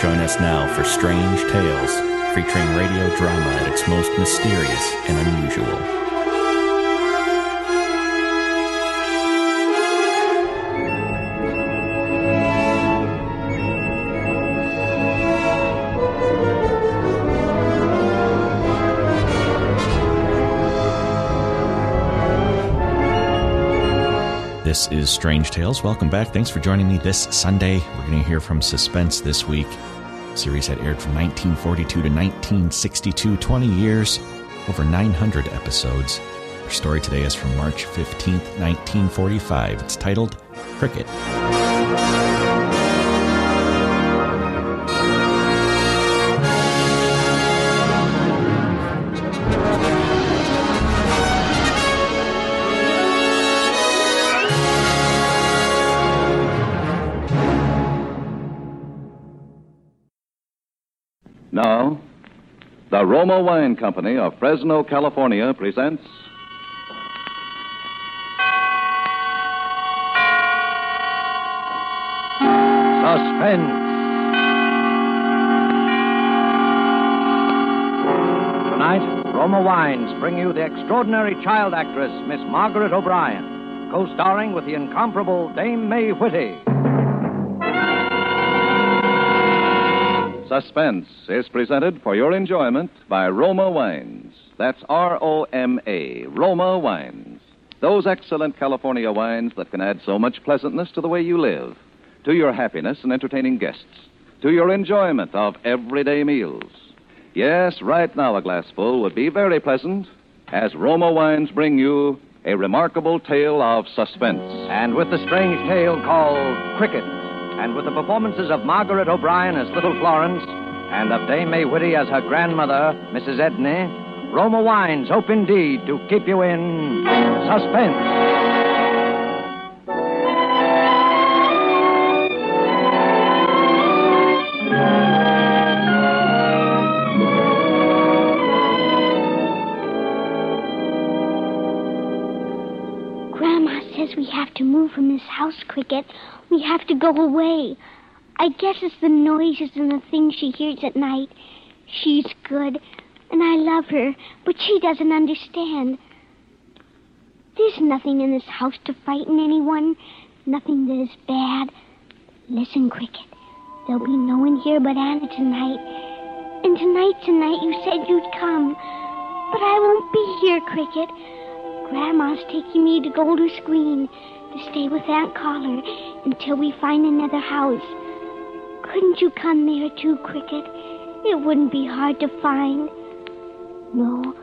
Join us now for Strange Tales, featuring radio drama at its most mysterious and unusual. This is Strange Tales. Welcome back. Thanks for joining me this Sunday. We're going to hear from Suspense this week. The series had aired from 1942 to 1962, 20 years, over 900 episodes. Our story today is from March 15th, 1945. It's titled Cricket. Roma Wine Company of Fresno, California presents. Suspense. Tonight, Roma Wines bring you the extraordinary child actress, Miss Margaret O'Brien, co starring with the incomparable Dame May Whitty. Suspense is presented for your enjoyment by Roma Wines. That's R O M A, Roma Wines. Those excellent California wines that can add so much pleasantness to the way you live, to your happiness in entertaining guests, to your enjoyment of everyday meals. Yes, right now a glassful would be very pleasant as Roma Wines bring you a remarkable tale of suspense. And with the strange tale called Cricket and with the performances of Margaret O'Brien as Little Florence and of Dame May Whitty as her grandmother, Mrs. Edney, Roma Wines hope indeed to keep you in suspense. Says we have to move from this house, Cricket. We have to go away. I guess it's the noises and the things she hears at night. She's good, and I love her, but she doesn't understand. There's nothing in this house to frighten anyone, nothing that is bad. Listen, Cricket. There'll be no one here but Anna tonight. And tonight, tonight, you said you'd come. But I won't be here, Cricket. Grandma's taking me to Golders Green to stay with Aunt Collar until we find another house. Couldn't you come there too, Cricket? It wouldn't be hard to find. No,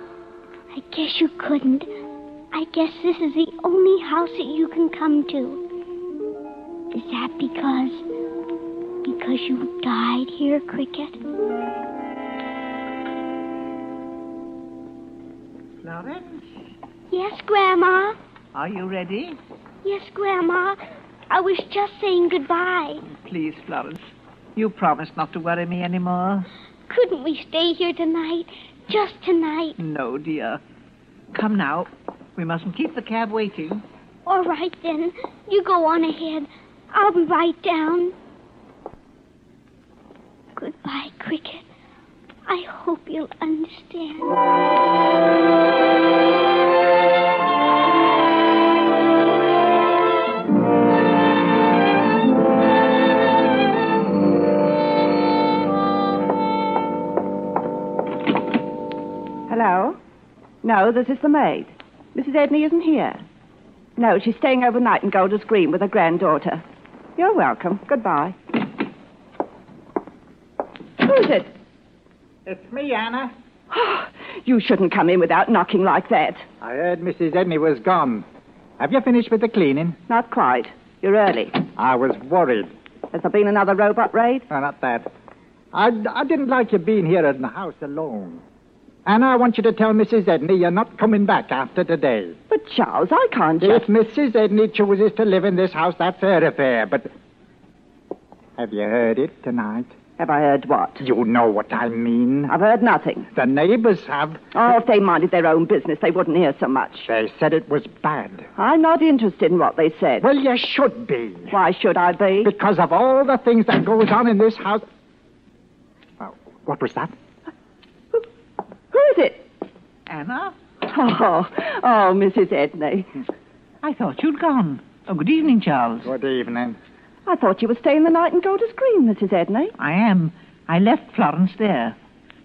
I guess you couldn't. I guess this is the only house that you can come to. Is that because because you died here, Cricket? Florence, Yes, Grandma. are you ready? Yes, Grandma. I was just saying goodbye. Please, Florence. You promised not to worry me anymore. Couldn't we stay here tonight? Just tonight. No, dear. Come now. We mustn't keep the cab waiting. All right, then. You go on ahead. I'll be right down. Goodbye, Cricket. I hope you'll understand. Hello? No, this is the maid. Mrs. Edney isn't here. No, she's staying overnight in Golders Green with her granddaughter. You're welcome. Goodbye. Who's it? It's me, Anna. Oh, You shouldn't come in without knocking like that. I heard Mrs. Edney was gone. Have you finished with the cleaning? Not quite. You're early. I was worried. Has there been another robot raid? No, not that. I, I didn't like you being here in the house alone. And I want you to tell Mrs. Edney you're not coming back after today. But, Charles, I can't If. Mrs. Edney chooses to live in this house, that's her affair. But have you heard it tonight? Have I heard what? You know what I mean. I've heard nothing. The neighbors have. Oh, if they minded their own business, they wouldn't hear so much. They said it was bad. I'm not interested in what they said. Well, you should be. Why should I be? Because of all the things that goes on in this house. Oh, what was that? Who is it? Anna? Oh, oh, Mrs. Edney. I thought you'd gone. Oh, good evening, Charles. Good evening. I thought you were staying the night in Golders Green, Mrs. Edney. I am. I left Florence there.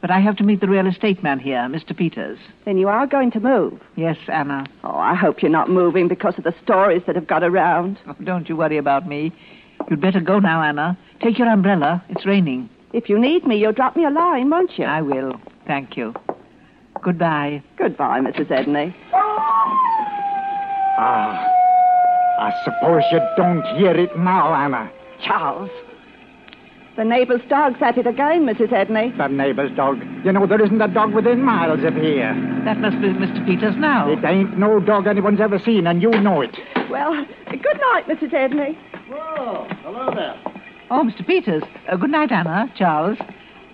But I have to meet the real estate man here, Mr. Peters. Then you are going to move. Yes, Anna. Oh, I hope you're not moving because of the stories that have got around. Oh, don't you worry about me. You'd better go now, Anna. Take your umbrella. It's raining. If you need me, you'll drop me a line, won't you? I will. Thank you. Goodbye. Goodbye, Mrs. Edney. Ah, I suppose you don't hear it now, Anna. Charles. The neighbor's dog's at it again, Mrs. Edney. The neighbor's dog. You know, there isn't a dog within miles of here. That must be Mr. Peters now. It ain't no dog anyone's ever seen, and you know it. Well, good night, Mrs. Edney. Oh, hello there. Oh, Mr. Peters. Uh, good night, Anna. Charles.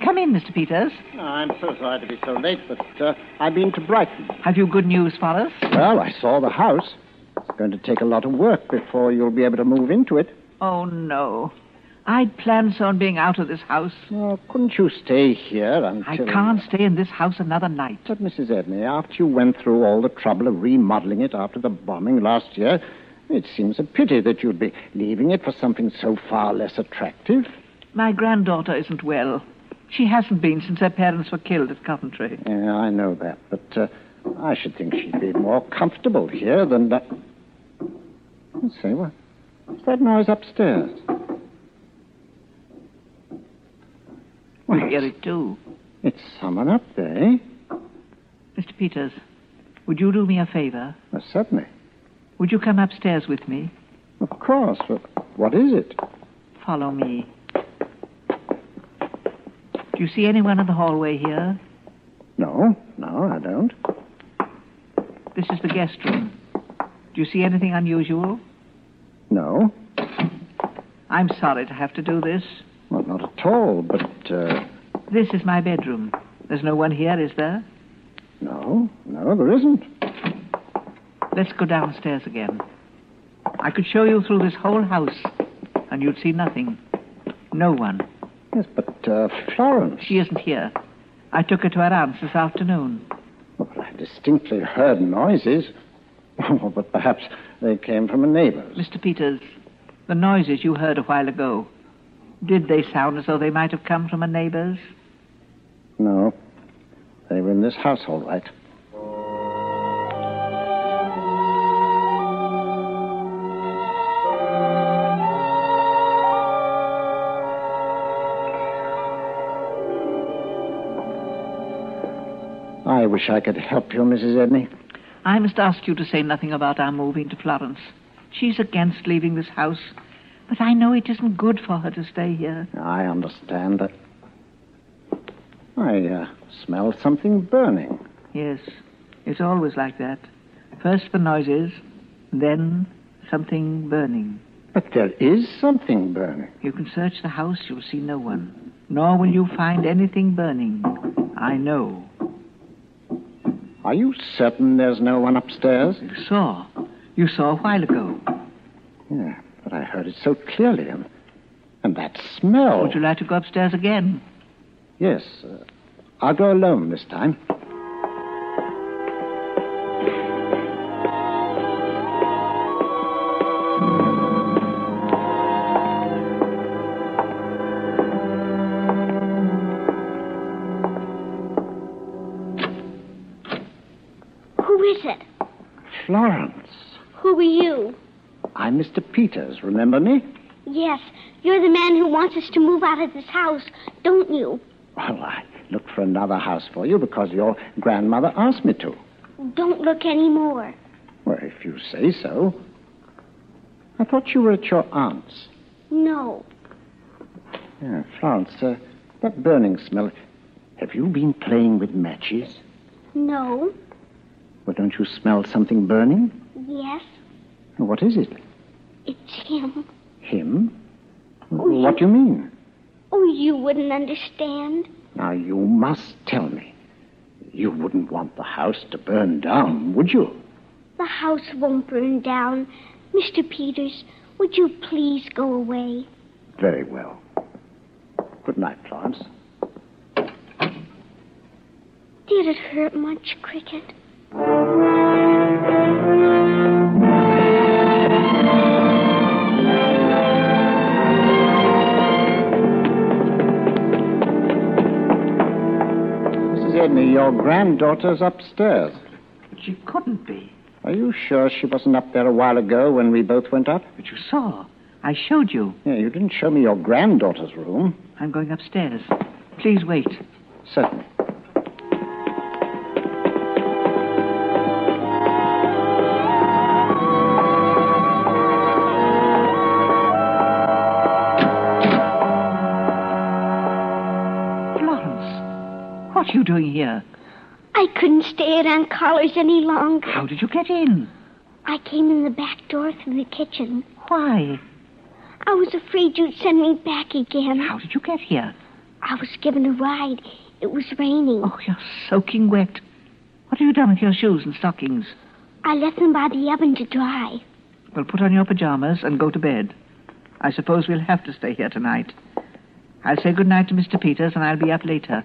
Come in, Mr. Peters. I'm so sorry to be so late, but uh, I've been to Brighton. Have you good news for us? Well, I saw the house. It's going to take a lot of work before you'll be able to move into it. Oh, no. I'd planned so on being out of this house. Well, couldn't you stay here until... I can't stay in this house another night. But, Mrs. Edney, after you went through all the trouble of remodeling it after the bombing last year, it seems a pity that you'd be leaving it for something so far less attractive. My granddaughter isn't well. She hasn't been since her parents were killed at Coventry. Yeah, I know that, but uh, I should think she'd be more comfortable here than that. Let's see, what? What's that noise upstairs? We hear it too. It's someone up there, eh? Mr. Peters, would you do me a favor? Well, certainly. Would you come upstairs with me? Of course. But what is it? Follow me. Do you see anyone in the hallway here? No, no, I don't. This is the guest room. Do you see anything unusual? No. I'm sorry to have to do this. Well, not at all, but, uh, This is my bedroom. There's no one here, is there? no, no, there isn't. Let's go downstairs again. I could show you through this whole house, and you'd see nothing. No one. Yes, but, uh, Florence. She isn't here. I took her to her aunt's this afternoon. Well, I distinctly heard noises. But perhaps they came from a neighbor's. Mr. Peters, the noises you heard a while ago, did they sound as though they might have come from a neighbor's? No, they were in this house, all right. Wish I could help you, Mrs. Edney. I must ask you to say nothing about our moving to Florence. She's against leaving this house, but I know it isn't good for her to stay here. I understand that. I uh, smell something burning. Yes, it's always like that. First the noises, then something burning. But there is something burning. You can search the house, you'll see no one. Nor will you find anything burning. I know. Are you certain there's no one upstairs? You saw. You saw a while ago. Yeah, but I heard it so clearly. And, and that smell. Would you like to go upstairs again? Yes. Uh, I'll go alone this time. Remember me? Yes, you're the man who wants us to move out of this house, don't you? Well, I looked for another house for you because your grandmother asked me to. Don't look anymore. Well, if you say so. I thought you were at your aunt's. No. Yeah, Florence, uh, that burning smell. Have you been playing with matches? No. Well, don't you smell something burning? Yes. What is it? It's him. Him? Oh. What do you mean? Oh, you wouldn't understand. Now, you must tell me. You wouldn't want the house to burn down, would you? The house won't burn down. Mr. Peters, would you please go away? Very well. Good night, Florence. Did it hurt much, Cricket? Edney, your granddaughter's upstairs. But she couldn't be. Are you sure she wasn't up there a while ago when we both went up? But you saw. I showed you. Yeah, you didn't show me your granddaughter's room. I'm going upstairs. Please wait. Certainly. Couldn't stay at Aunt Collar's any longer. How did you get in? I came in the back door through the kitchen. Why? I was afraid you'd send me back again. How did you get here? I was given a ride. It was raining. Oh, you're soaking wet. What have you done with your shoes and stockings? I left them by the oven to dry. Well, put on your pajamas and go to bed. I suppose we'll have to stay here tonight. I'll say good night to Mr. Peters, and I'll be up later.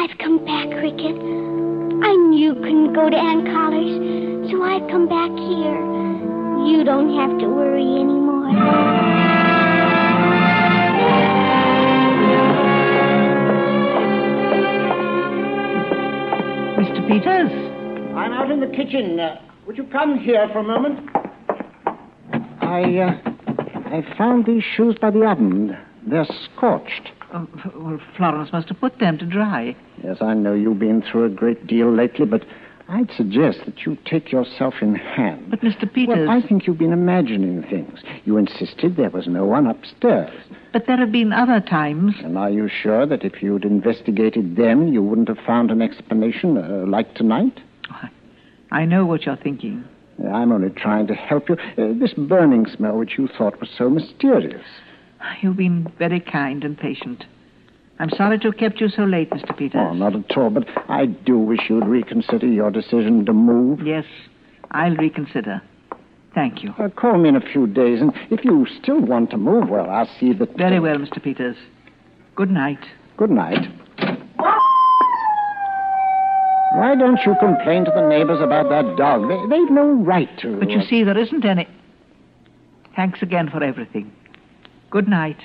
I've come back, Cricket. I knew you couldn't go to Aunt Collar's, so I've come back here. You don't have to worry anymore. Mr. Peters? I'm out in the kitchen. Uh, would you come here for a moment? I, uh, I found these shoes by the oven. They're scorched. Oh, well, Florence must have put them to dry. Yes, I know you've been through a great deal lately, but I'd suggest that you take yourself in hand. But, Mr. Peters. Well, I think you've been imagining things. You insisted there was no one upstairs. But there have been other times. And are you sure that if you'd investigated then, you wouldn't have found an explanation uh, like tonight? I know what you're thinking. I'm only trying to help you. Uh, this burning smell, which you thought was so mysterious. You've been very kind and patient. I'm sorry to have kept you so late, Mr. Peters. Oh, not at all, but I do wish you'd reconsider your decision to move. Yes, I'll reconsider. Thank you. Uh, call me in a few days, and if you still want to move, well, I'll see that. Very well, Mr. Peters. Good night. Good night. Why don't you complain to the neighbors about that dog? They, they've no right to. But you see, there isn't any. Thanks again for everything. Good night.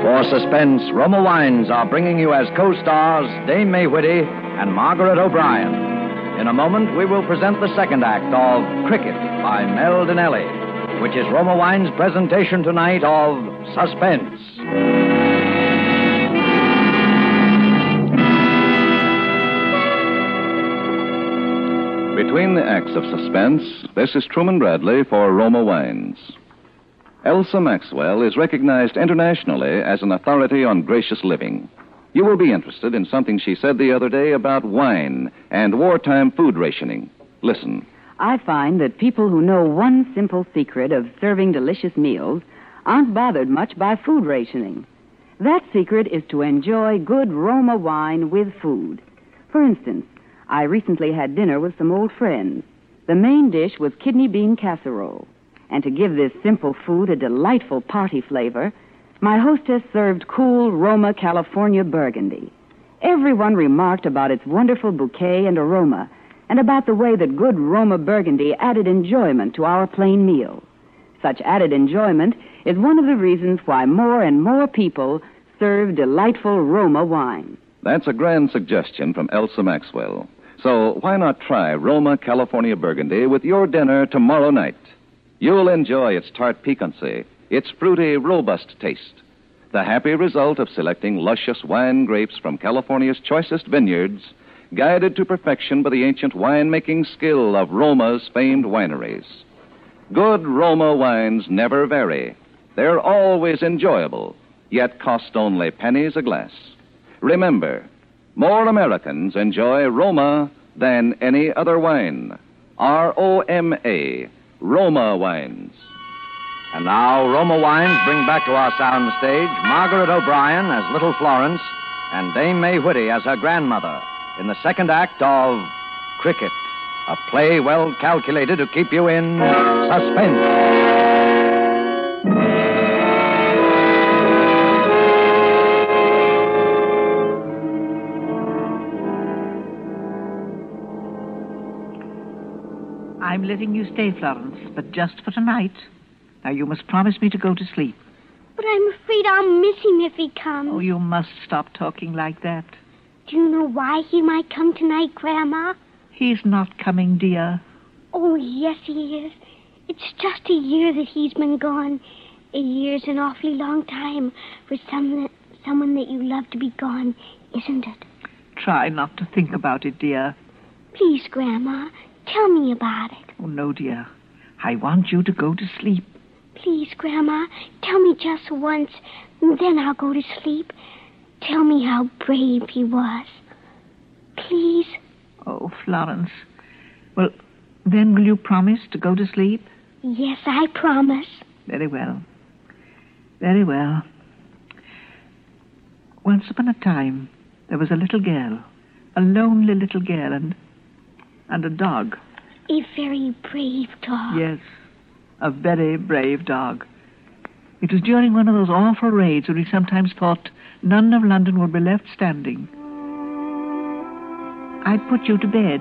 For Suspense, Roma Wines are bringing you as co-stars Dame May Whitty and Margaret O'Brien. In a moment, we will present the second act of Cricket by Mel Dinelli, which is Roma Wine's presentation tonight of Suspense. Between the acts of suspense, this is Truman Bradley for Roma Wines. Elsa Maxwell is recognized internationally as an authority on gracious living. You will be interested in something she said the other day about wine and wartime food rationing. Listen. I find that people who know one simple secret of serving delicious meals aren't bothered much by food rationing. That secret is to enjoy good Roma wine with food. For instance, I recently had dinner with some old friends. The main dish was kidney bean casserole. And to give this simple food a delightful party flavor, my hostess served cool Roma California Burgundy. Everyone remarked about its wonderful bouquet and aroma, and about the way that good Roma Burgundy added enjoyment to our plain meal. Such added enjoyment is one of the reasons why more and more people serve delightful Roma wine. That's a grand suggestion from Elsa Maxwell. So why not try Roma California Burgundy with your dinner tomorrow night? You'll enjoy its tart piquancy, its fruity, robust taste. The happy result of selecting luscious wine grapes from California's choicest vineyards, guided to perfection by the ancient winemaking skill of Roma's famed wineries. Good Roma wines never vary. They're always enjoyable, yet cost only pennies a glass. Remember, more Americans enjoy Roma than any other wine. R O M A, Roma wines. And now, Roma Wines bring back to our sound stage Margaret O'Brien as Little Florence and Dame May Whitty as her grandmother in the second act of Cricket, a play well calculated to keep you in suspense. I'm letting you stay, Florence, but just for tonight. Now, you must promise me to go to sleep. But I'm afraid I'll miss him if he comes. Oh, you must stop talking like that. Do you know why he might come tonight, Grandma? He's not coming, dear. Oh, yes, he is. It's just a year that he's been gone. A year's an awfully long time for some that, someone that you love to be gone, isn't it? Try not to think about it, dear. Please, Grandma, tell me about it. Oh, no, dear. I want you to go to sleep. Please, Grandma, tell me just once, and then I'll go to sleep. Tell me how brave he was. Please. Oh, Florence. Well, then will you promise to go to sleep? Yes, I promise. Very well. Very well. Once upon a time, there was a little girl, a lonely little girl, and and a dog. A very brave dog. Yes, a very brave dog. It was during one of those awful raids when we sometimes thought none of London would be left standing. I'd put you to bed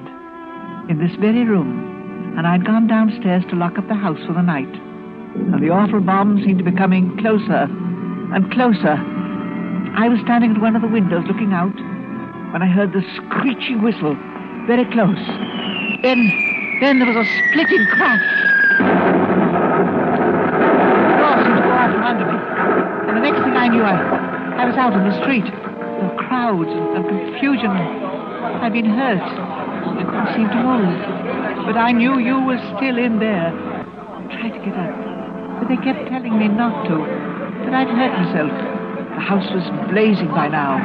in this very room, and I'd gone downstairs to lock up the house for the night. And the awful bomb seemed to be coming closer and closer. I was standing at one of the windows looking out when I heard the screeching whistle very close. Then, then there was a splitting crash. The door seemed to go out from under me. And the thing I I, was out in the street. Were crowds and, and confusion. I'd been hurt. I couldn't seem to move. But I knew you were still in there. I tried to get up. But they kept telling me not to. That I'd hurt myself. The house was blazing by now.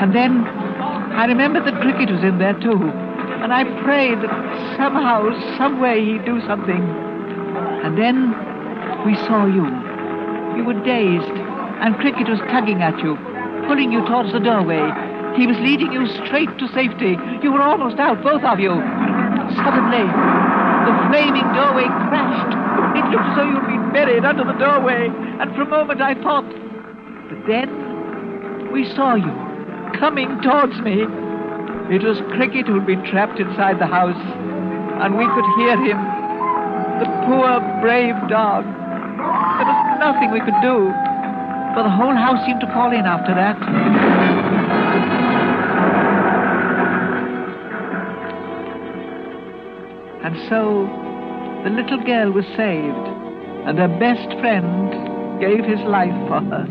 And then I remembered that Cricket was in there too. And I prayed that somehow, some way he'd do something. And then we saw you. You were dazed, and Cricket was tugging at you, pulling you towards the doorway. He was leading you straight to safety. You were almost out, both of you. Suddenly, the flaming doorway crashed. It looked as though you'd been buried under the doorway, and for a moment I thought. But then we saw you coming towards me. It was Cricket who'd been trapped inside the house, and we could hear him. The poor, brave dog. There was nothing we could do, for the whole house seemed to fall in after that. And so the little girl was saved, and her best friend gave his life for her.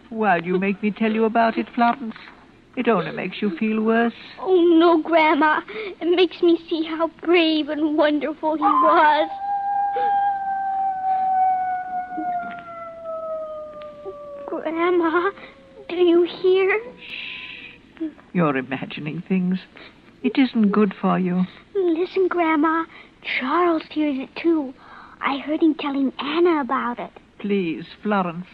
Why do you make me tell you about it, Florence? It only makes you feel worse. Oh, no, Grandma. It makes me see how brave and wonderful he was. Grandma, do you hear? Shh. You're imagining things. It isn't good for you. Listen, Grandma. Charles hears it, too. I heard him telling Anna about it. Please, Florence.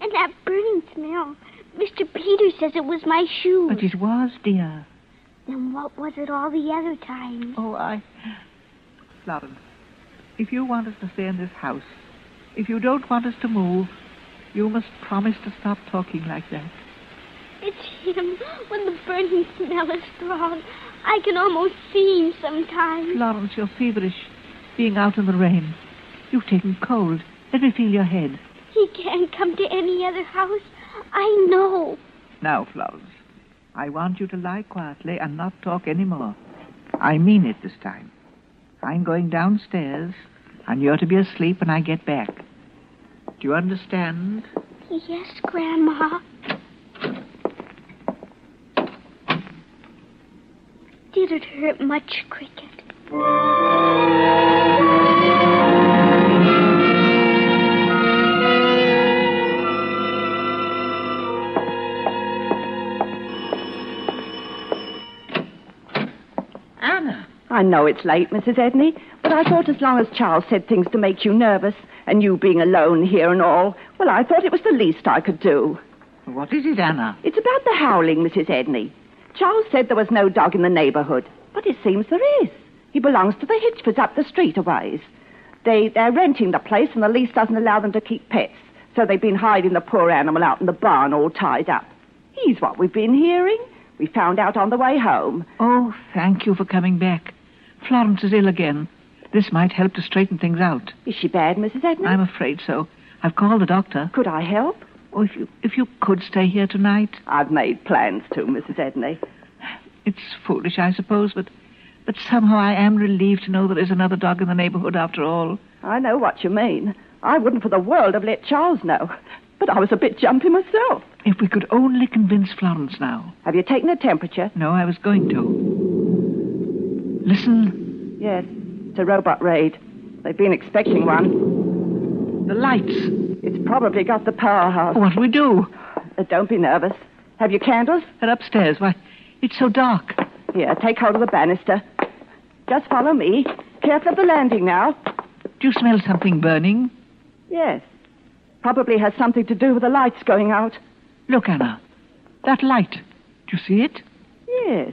And that burning smell. Mr. Peters says it was my shoes. But it was, dear. Then what was it all the other times? Oh, I. Florence, if you want us to stay in this house, if you don't want us to move, you must promise to stop talking like that. It's him. When the burning smell is strong, I can almost see him sometimes. Florence, you're feverish, being out in the rain. You've taken cold. Let me feel your head. He can't come to any other house. I know. Now, Florence, I want you to lie quietly and not talk any more. I mean it this time. I'm going downstairs, and you're to be asleep when I get back. Do you understand? Yes, Grandma. Did it hurt much, Cricket? I know it's late, Mrs. Edney, but I thought as long as Charles said things to make you nervous, and you being alone here and all, well, I thought it was the least I could do. What is it, Anna? It's about the howling, Mrs. Edney. Charles said there was no dog in the neighborhood, but it seems there is. He belongs to the Hitchfords up the street a ways. They, they're renting the place, and the lease doesn't allow them to keep pets, so they've been hiding the poor animal out in the barn all tied up. He's what we've been hearing. We found out on the way home. Oh, thank you for coming back. Florence is ill again. This might help to straighten things out. Is she bad, Mrs. Edney? I'm afraid so. I've called the doctor. Could I help? Oh, if you if you could stay here tonight. I've made plans to, Mrs. Edney. It's foolish, I suppose, but but somehow I am relieved to know there is another dog in the neighborhood after all. I know what you mean. I wouldn't for the world have let Charles know. But I was a bit jumpy myself. If we could only convince Florence now. Have you taken a temperature? No, I was going to. Listen. Yes, it's a robot raid. They've been expecting one. The lights. It's probably got the powerhouse. What do we do? Uh, don't be nervous. Have you candles? They're upstairs. Why, it's so dark. Here, take hold of the banister. Just follow me. Careful of the landing now. Do you smell something burning? Yes. Probably has something to do with the lights going out. Look, Anna. That light. Do you see it? Yes.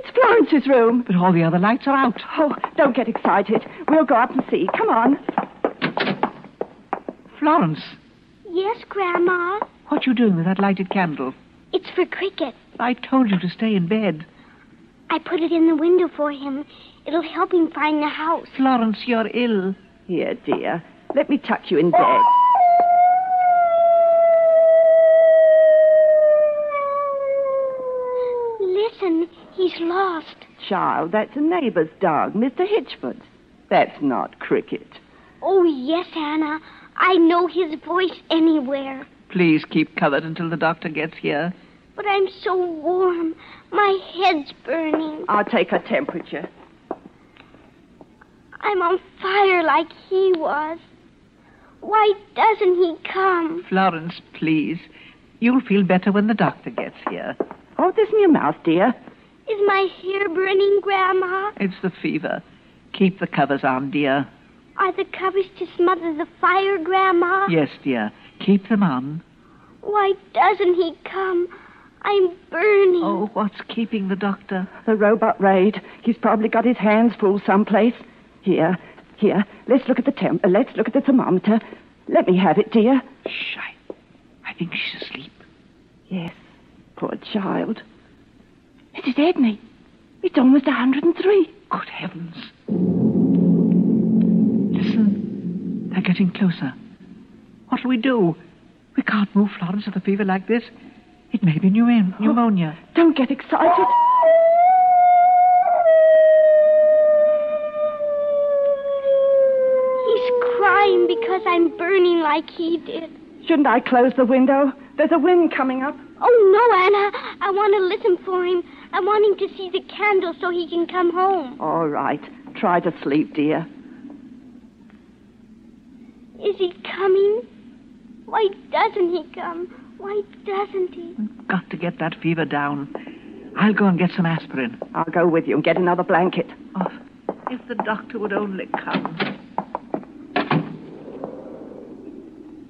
It's Florence's room. But all the other lights are out. Oh, don't get excited. We'll go up and see. Come on. Florence, Yes, Grandma. what you doing with that lighted candle? It's for Cricket. I told you to stay in bed. I put it in the window for him. It'll help him find the house. Florence, you're ill. Here, dear. Let me tuck you in bed. Listen, lost. Child, that's a neighbor's dog, Mr. Hitchford. That's not Cricket. Oh, yes, Anna. I know his voice anywhere. Please keep covered until the doctor gets here. But I'm so warm. My head's burning. I'll take her temperature. I'm on fire like he was. Why doesn't he come? Florence, please. You'll feel better when the doctor gets here. Hold this in your mouth, dear. Is my hair burning, Grandma? It's the fever. Keep the covers on, dear. Are the covers to smother the fire, Grandma? Yes, dear. Keep them on. Why doesn't he come? I'm burning. Oh, what's keeping the doctor? The robot raid. He's probably got his hands full someplace. Here, here. Let's look at the temp. uh, Let's look at the thermometer. Let me have it, dear. Shh, I, I think she's asleep. Yes, poor child. Mrs. Edney, it's almost a 103. Good heavens. Listen. They're getting closer. What'll we do? We can't move Florence with a fever like this. It may be pneu- oh, pneumonia. Don't get excited. He's crying because I'm burning like he did. Shouldn't I close the window? There's a wind coming up. Oh, no, Anna. I want to listen for him. I want him to see the candle so he can come home. All right. Try to sleep, dear. Is he coming? Why doesn't he come? Why doesn't he? Got to get that fever down. I'll go and get some aspirin. I'll go with you and get another blanket. Oh, if the doctor would only come.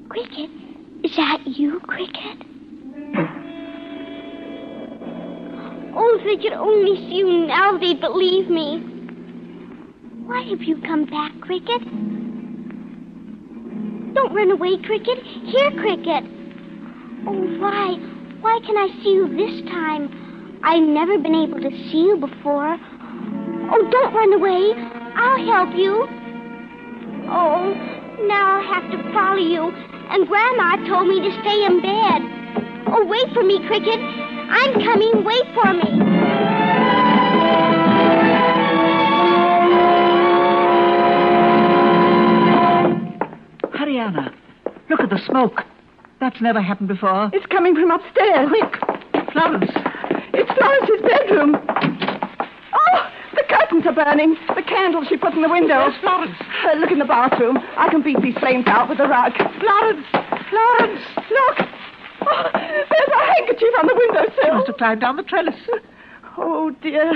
Cricket, is that you, Cricket? They could only see you now, they'd believe me. Why have you come back, Cricket? Don't run away, Cricket. Here, Cricket. Oh, why? Why can I see you this time? I've never been able to see you before. Oh, don't run away. I'll help you. Oh, now I'll have to follow you. And Grandma told me to stay in bed. Oh, wait for me, Cricket. I'm coming. Wait for me. Anna. Look at the smoke. That's never happened before. It's coming from upstairs. Quick, Florence. It's Florence's bedroom. Oh, the curtains are burning. The candle she put in the window. Where's Florence? Uh, look in the bathroom. I can beat these flames out with a rug. Florence! Florence! Look. Oh, there's a handkerchief on the windowsill. She must have climbed down the trellis. Oh, dear.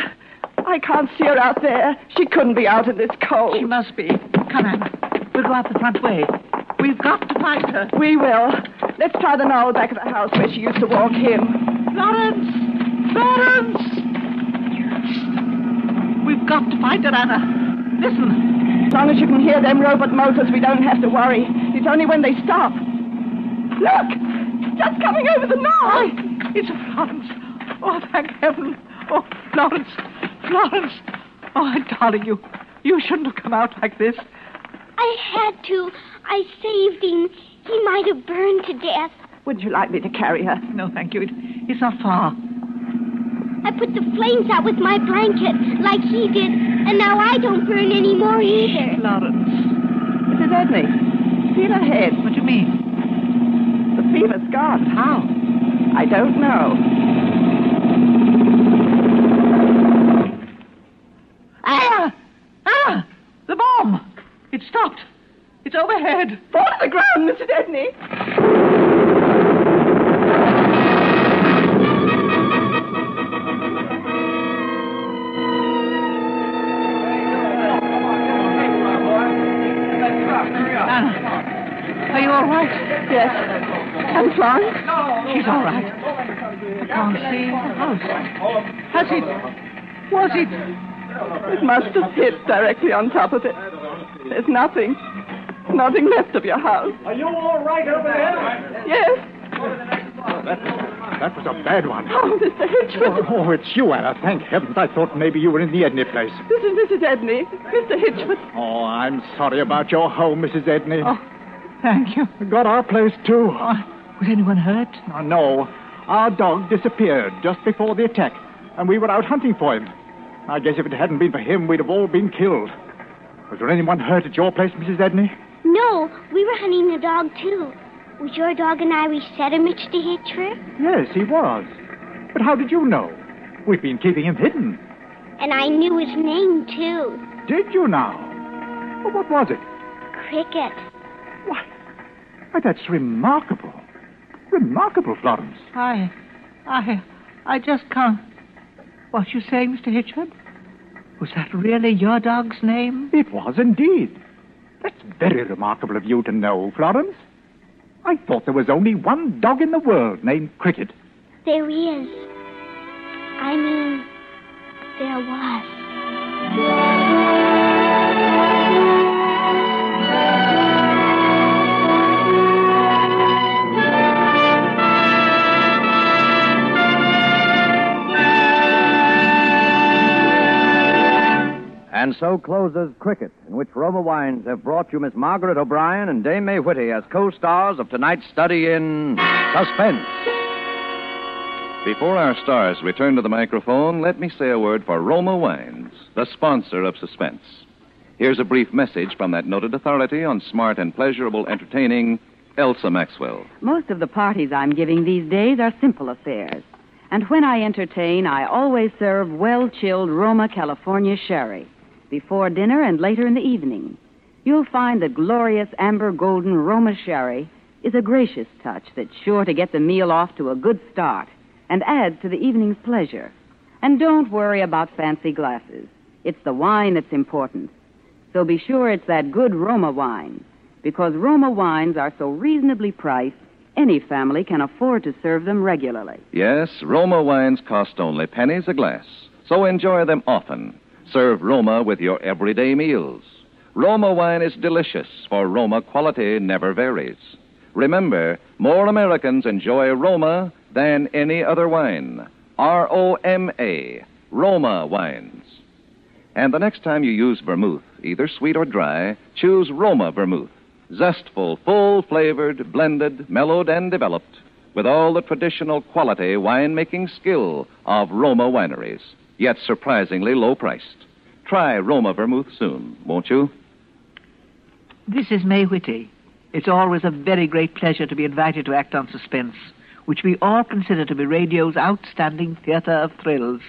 I can't see her out there. She couldn't be out in this cold. She must be. Come, Anna. We'll go out the front way. We've got to find her. We will. Let's try the knoll back of the house where she used to walk him. Florence! Florence! We've got to find her, Anna. Listen. As long as you can hear them robot motors, we don't have to worry. It's only when they stop. Look! Just coming over the knoll. It's Florence. Oh, thank heaven. Oh, Florence. Florence. Oh, darling, you, you shouldn't have come out like this. I had to. I saved him. He might have burned to death. Wouldn't you like me to carry her? No, thank you. It, it's not far. I put the flames out with my blanket, like he did, and now I don't burn anymore either. Florence. Mrs. Edney, feel her head. What do you mean? The fever's gone. How? I don't know. Ah! Ah! The bomb! It stopped. It's overhead. Fall to the ground, Mrs. Edney. Anna, are you all right? Yes. And Florence? She's all right. I can't see the house. Oh, has it? Was it? It must have hit directly on top of it. There's nothing. Nothing left of your house. Are you all right over there? Yes. that, that was a bad one. Oh, Mr. Hitchford. Oh, oh, it's you, Anna. Thank heavens. I thought maybe you were in the Edney place. This is Mrs. Edney. Mr. Hitchford. Oh, I'm sorry about your home, Mrs. Edney. Oh, thank you. Got our place, too. Oh, was anyone hurt? Oh, no. Our dog disappeared just before the attack, and we were out hunting for him. I guess if it hadn't been for him, we'd have all been killed. Was there anyone hurt at your place, Mrs. Edney? No, we were hunting the dog, too. Was your dog an Irish setter, Mr. Hitchford? Yes, he was. But how did you know? We've been keeping him hidden. And I knew his name, too. Did you now? Well, what was it? Cricket. Why, why, that's remarkable. Remarkable, Florence. I, I, I just can't. What you saying, Mr. Hitchford? Was that really your dog's name? It was indeed. That's very remarkable of you to know, Florence. I thought there was only one dog in the world named Cricket. There is. I mean, there was. And so closes Cricket, in which Roma Wines have brought you Miss Margaret O'Brien and Dame May Whitty as co-stars of tonight's study in suspense. Before our stars return to the microphone, let me say a word for Roma Wines, the sponsor of Suspense. Here's a brief message from that noted authority on smart and pleasurable entertaining, Elsa Maxwell. Most of the parties I'm giving these days are simple affairs. And when I entertain, I always serve well chilled Roma California sherry before dinner and later in the evening. You'll find the glorious amber golden Roma sherry is a gracious touch that's sure to get the meal off to a good start and adds to the evening's pleasure. And don't worry about fancy glasses. It's the wine that's important. So be sure it's that good Roma wine, because Roma wines are so reasonably priced, any family can afford to serve them regularly. Yes, Roma wines cost only pennies a glass, so enjoy them often. Serve Roma with your everyday meals. Roma wine is delicious, for Roma quality never varies. Remember, more Americans enjoy Roma than any other wine. R O M A, Roma wines. And the next time you use vermouth, either sweet or dry, choose Roma Vermouth. Zestful, full flavored, blended, mellowed, and developed with all the traditional quality winemaking skill of Roma wineries, yet surprisingly low priced. Try Roma Vermouth soon, won't you? This is May Whitty. It's always a very great pleasure to be invited to act on Suspense, which we all consider to be radio's outstanding theatre of thrills.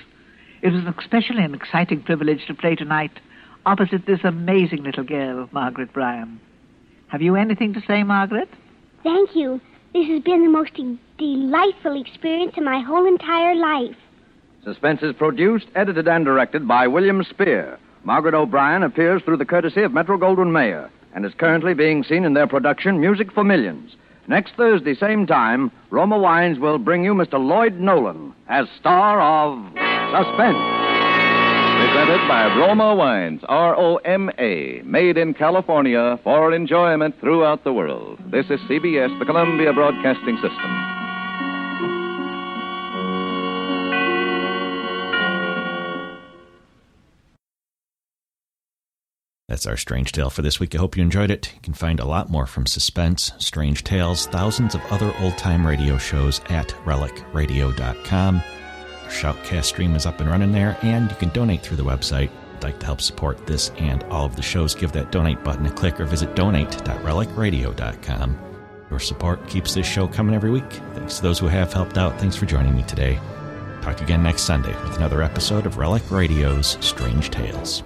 It was an especially an exciting privilege to play tonight opposite this amazing little girl, Margaret O'Brien. Have you anything to say, Margaret? Thank you. This has been the most de- delightful experience of my whole entire life. Suspense is produced, edited, and directed by William Spier. Margaret O'Brien appears through the courtesy of Metro Goldwyn Mayer and is currently being seen in their production Music for Millions. Next Thursday, same time, Roma Wines will bring you Mr. Lloyd Nolan as star of Suspense. Presented by Roma Wines, R O M A, made in California for enjoyment throughout the world. This is CBS, the Columbia Broadcasting System. That's our Strange Tale for this week. I hope you enjoyed it. You can find a lot more from Suspense, Strange Tales, thousands of other old time radio shows at relicradio.com. Our Shoutcast stream is up and running there, and you can donate through the website. You'd like to help support this and all of the shows, give that donate button a click or visit donate.relicradio.com. Your support keeps this show coming every week. Thanks to those who have helped out. Thanks for joining me today. Talk again next Sunday with another episode of Relic Radio's Strange Tales.